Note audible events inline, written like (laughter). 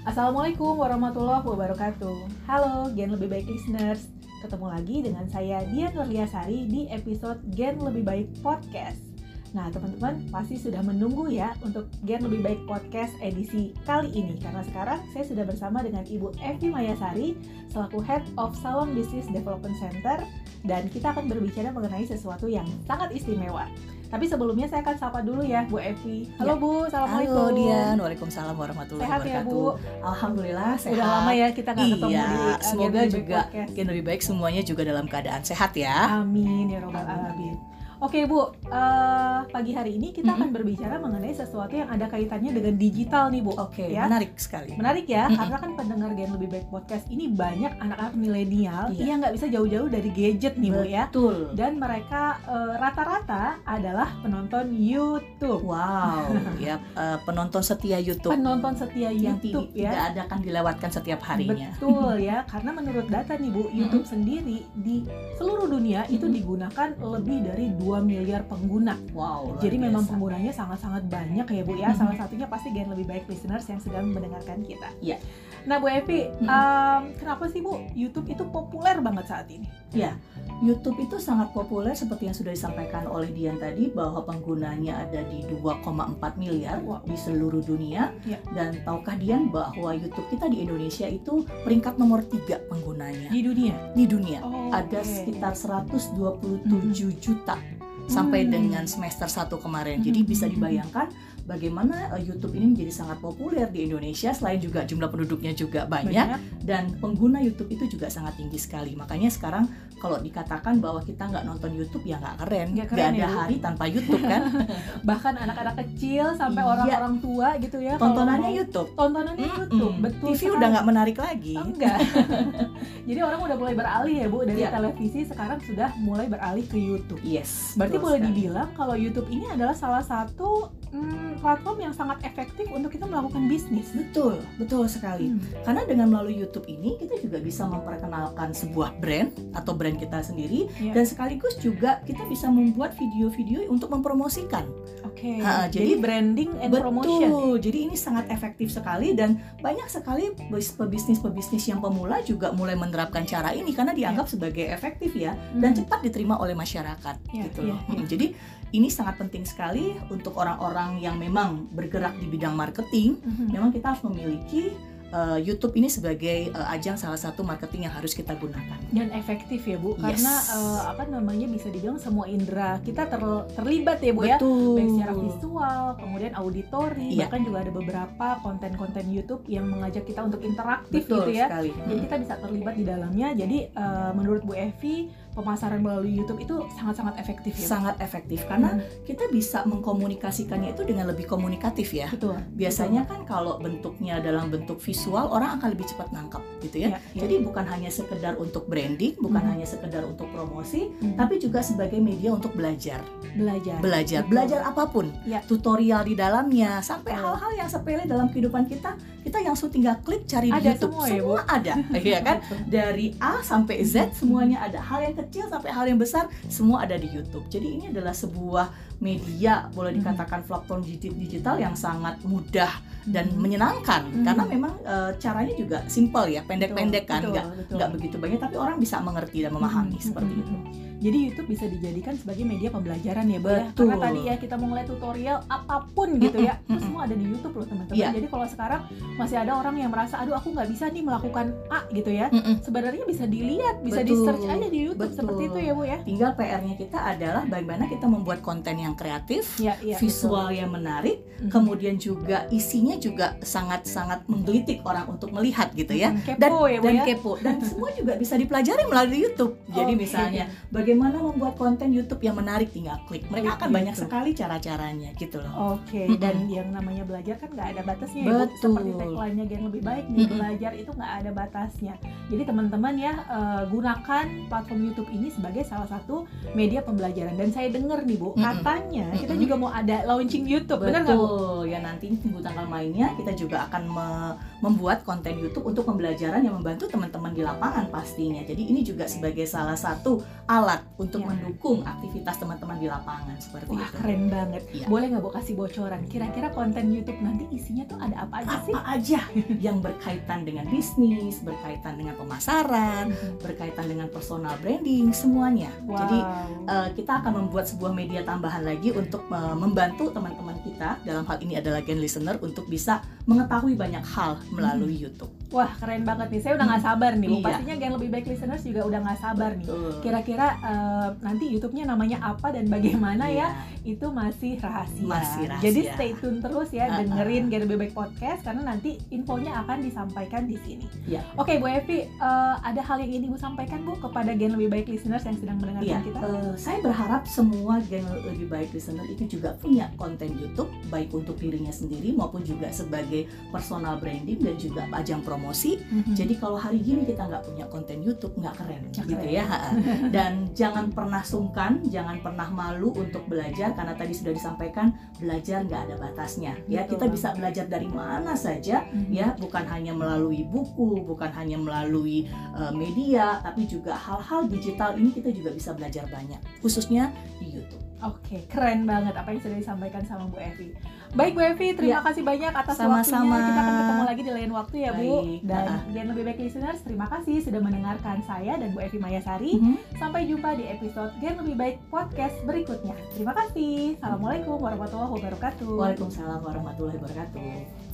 Assalamualaikum warahmatullahi wabarakatuh. Halo Gen Lebih Baik listeners. Ketemu lagi dengan saya Dian Nurliasari di episode Gen Lebih Baik Podcast. Nah, teman-teman pasti sudah menunggu ya untuk Gen Lebih Baik Podcast edisi kali ini karena sekarang saya sudah bersama dengan Ibu Evi Mayasari selaku Head of Salon Business Development Center dan kita akan berbicara mengenai sesuatu yang sangat istimewa. Tapi sebelumnya saya akan sapa dulu ya Bu Evi. Halo Ya. Bu, Assalamualaikum. Halo Dian, Waalaikumsalam warahmatullahi Sehat ya, wabarakatuh. Bu? Alhamdulillah sehat. Udah lama ya kita nggak ketemu iya, di uh, semoga juga lebih baik semuanya juga dalam keadaan sehat ya. Amin ya robbal Amin. alamin. Oke Bu, eh, pagi hari ini kita Mm-mm. akan berbicara mengenai sesuatu yang ada kaitannya dengan digital nih Bu. Oke, ya. menarik sekali. Menarik ya, Mm-mm. karena kan pendengar Gen Lebih Baik Podcast ini banyak anak-anak milenial Iya. yang nggak bisa jauh-jauh dari gadget nih Bu ya. Betul. Dan mereka eh, rata-rata adalah penonton YouTube. Wow, (laughs) ya eh, penonton setia YouTube Penonton setia yang YouTube ti- ya. tidak ada akan dilewatkan setiap harinya. Betul (laughs) ya, karena menurut data nih Bu, YouTube sendiri di seluruh dunia itu Mm-mm. digunakan lebih dari 2 miliar pengguna. Wow. Jadi memang biasa. penggunanya sangat-sangat banyak ya Bu ya. Mhm. Salah satunya pasti gen lebih baik listeners yang sedang mendengarkan kita. Iya. Nah Bu Evi, em, kenapa sih Bu YouTube itu populer banget saat ini? YouTube itu sangat populer seperti yang sudah disampaikan oleh Dian tadi bahwa penggunanya ada di 2,4 miliar Wow. di seluruh dunia Ya. dan tahukah Dian bahwa YouTube kita di Indonesia itu peringkat nomor tiga penggunanya Di dunia? di dunia Oh, ada oke. sekitar 127 juta sampai Hmm. dengan semester 1 kemarin jadi bisa dibayangkan bagaimana uh, YouTube ini menjadi sangat populer di Indonesia selain juga jumlah penduduknya juga banyak dan pengguna YouTube itu juga sangat tinggi sekali. Makanya sekarang kalau dikatakan bahwa kita nggak nonton YouTube ya nggak keren, Nggak keren ada ya, hari tanpa YouTube kan. (laughs) Bahkan anak-anak kecil sampai Iya. orang-orang tua gitu ya. Tontonannya YouTube. Tontonannya YouTube, Mm-mm. betul. TV sekali. udah nggak menarik lagi. Enggak. (laughs) Jadi orang udah mulai beralih ya Bu dari Iya. televisi sekarang sudah mulai beralih ke YouTube. Yes. Berarti boleh sekali. dibilang kalau YouTube ini adalah salah satu mm, platform yang sangat efektif untuk kita melakukan bisnis. Betul, betul sekali. Hmm. Karena dengan melalui YouTube ini kita juga bisa memperkenalkan sebuah brand atau brand kita sendiri Iya. dan sekaligus juga kita bisa membuat video-video untuk mempromosikan. Oke. Ha, jadi, jadi- branding and promotion. Betul. Jadi ini sangat efektif sekali dan banyak sekali pebis- pebisnis-pebisnis yang pemula juga mulai menerapkan cara ini karena dianggap sebagai efektif ya dan Hmm. cepat diterima oleh masyarakat Iya, gitu loh. iya. Hmm, Jadi ini sangat penting sekali untuk orang-orang yang memang bergerak di bidang marketing. Mhm. Memang kita harus memiliki uh, YouTube ini sebagai uh, ajang salah satu marketing yang harus kita gunakan. dan efektif ya Bu Yes. karena eh, apa namanya bisa dibilang semua indera kita ter- terlibat ya Bu ya Betul. baik secara visual, kemudian auditori, Iya. bahkan juga ada beberapa konten-konten YouTube yang mengajak kita untuk interaktif Betul gitu ya. sekali. Jadi kita bisa terlibat di dalamnya. Jadi eh, menurut Bu Evi, pemasaran melalui YouTube itu sangat-sangat efektif ya. Sangat efektif karena Hmm, kita bisa mengkomunikasikannya itu dengan lebih komunikatif ya. betul. Biasanya kan kalau bentuknya dalam bentuk visual orang akan lebih cepat nangkap gitu ya. Ya, ya. Jadi bukan hanya sekedar untuk branding, bukan Mhm. hanya sekedar untuk promosi, Hmm, tapi juga sebagai media untuk belajar. belajar. Belajar, Betul. belajar apa pun. Ya. Tutorial di dalamnya sampai Betul. hal-hal yang sepele dalam kehidupan kita, kita yang tinggal klik cari di Ada YouTube. semua ya, Bu? ada, (laughs) iya kan? Betul. Dari A sampai Z semuanya ada. Hal yang kecil sampai hal yang besar semua ada di YouTube. Jadi ini adalah sebuah media boleh Mhm. dikatakan platform digi- digital yang sangat mudah dan Mhm. menyenangkan Mhm. karena memang eh, caranya juga simple ya, pendek-pendek kan, Betul, nggak betul. nggak begitu banyak tapi orang bisa mengerti dan memahami Mhm, seperti mhm, itu. mhm. Jadi YouTube bisa dijadikan sebagai media pembelajaran ya, Bu ya. Betul. Karena tadi ya kita mau ngeliat tutorial apa pun gitu ya, itu semua ada di YouTube loh teman-teman. Iya. Jadi kalau sekarang masih ada orang yang merasa, aduh aku nggak bisa nih melakukan A gitu ya. Sebenarnya bisa dilihat, bisa di Betul, search aja di YouTube betul. seperti itu ya Bu ya. Tinggal PR-nya kita adalah bagaimana kita membuat konten yang kreatif, Ya, iya, visual yang menarik, betul. Mhm. kemudian juga isinya juga sangat-sangat menggelitik orang untuk melihat gitu ya. Mhm, Dan, kepo ya dan ya. kepo dan semua juga bisa dipelajari melalui YouTube. Jadi Oke. misalnya bagaimana membuat konten YouTube yang menarik tinggal klik. Mereka akan Gitu. banyak sekali cara-caranya gitu loh. Oke, Mm-mm. dan yang namanya belajar kan nggak ada batasnya ya, Bu. Betul. Seperti tagline-nya yang lebih baik nih, Mm-mm. belajar itu nggak ada batasnya. Jadi teman-teman ya eh, gunakan platform YouTube ini sebagai salah satu media pembelajaran. Dan saya dengar nih Bu, Mm-mm. katanya kita juga mau ada launching YouTube, benar nggak Bu? Ya nanti tunggu tanggal mainnya kita juga akan me- membuat konten YouTube untuk pembelajaran yang membantu teman-teman di lapangan pastinya. Jadi ini juga sebagai salah satu alat untuk Ya. mendukung aktivitas teman-teman di lapangan seperti Wah itu. keren banget. Iya. Boleh nggak bu kasih bocoran? Kira-kira konten YouTube nanti isinya tuh ada apa aja sih? Apa aja yang berkaitan dengan bisnis, berkaitan dengan pemasaran, berkaitan dengan personal branding, semuanya. Wow. Jadi eh, kita akan membuat sebuah media tambahan lagi untuk eh, membantu teman-teman kita dalam hal ini adalah gen listener untuk bisa mengetahui banyak hal melalui YouTube. Wah keren banget nih. Saya udah nggak sabar nih. Bu. Iya. Pastinya Gen lebih baik listeners juga udah nggak sabar nih. Kira-kira eh, nanti YouTube-nya namanya apa dan bagaimana ya? Iya. Itu masih rahasia. Masih rahasia. Jadi stay tune terus ya, Uh-uh. dengerin Gen lebih baik podcast karena nanti infonya akan disampaikan di sini. Iya. Oke Bu Evi, eh, ada hal yang ingin Ibu sampaikan Bu kepada Gen lebih baik listeners yang sedang mendengarkan Iya, kita? eh, saya berharap semua gen lebih baik listener itu juga punya konten YouTube baik untuk dirinya sendiri maupun juga sebagai personal branding dan juga ajang promosi. Mhm. Jadi kalau hari gini kita nggak punya konten YouTube nggak keren, gitu keren. ya. (laughs) Dan jangan pernah sungkan, jangan pernah malu untuk belajar karena tadi sudah disampaikan belajar nggak ada batasnya. Ya Betul kita bisa belajar dari mana saja Mhm. ya bukan hanya melalui buku, bukan hanya melalui uh, media, tapi juga hal-hal digital ini kita juga bisa belajar banyak, khususnya di YouTube. Oke, keren banget apa yang sudah disampaikan sama Bu Evi. Baik Bu Evi, terima kasih banyak atas Sama-sama. waktunya. Kita akan ketemu lagi di lain waktu ya Bu. Baik, Dan ah. Gen Lebih Baik Listeners, terima kasih sudah mendengarkan saya dan Bu Evi Mayasari. Sampai jumpa di episode Gen Lebih Baik Podcast berikutnya. Terima kasih. Assalamualaikum warahmatullahi wabarakatuh. Waalaikumsalam warahmatullahi wabarakatuh.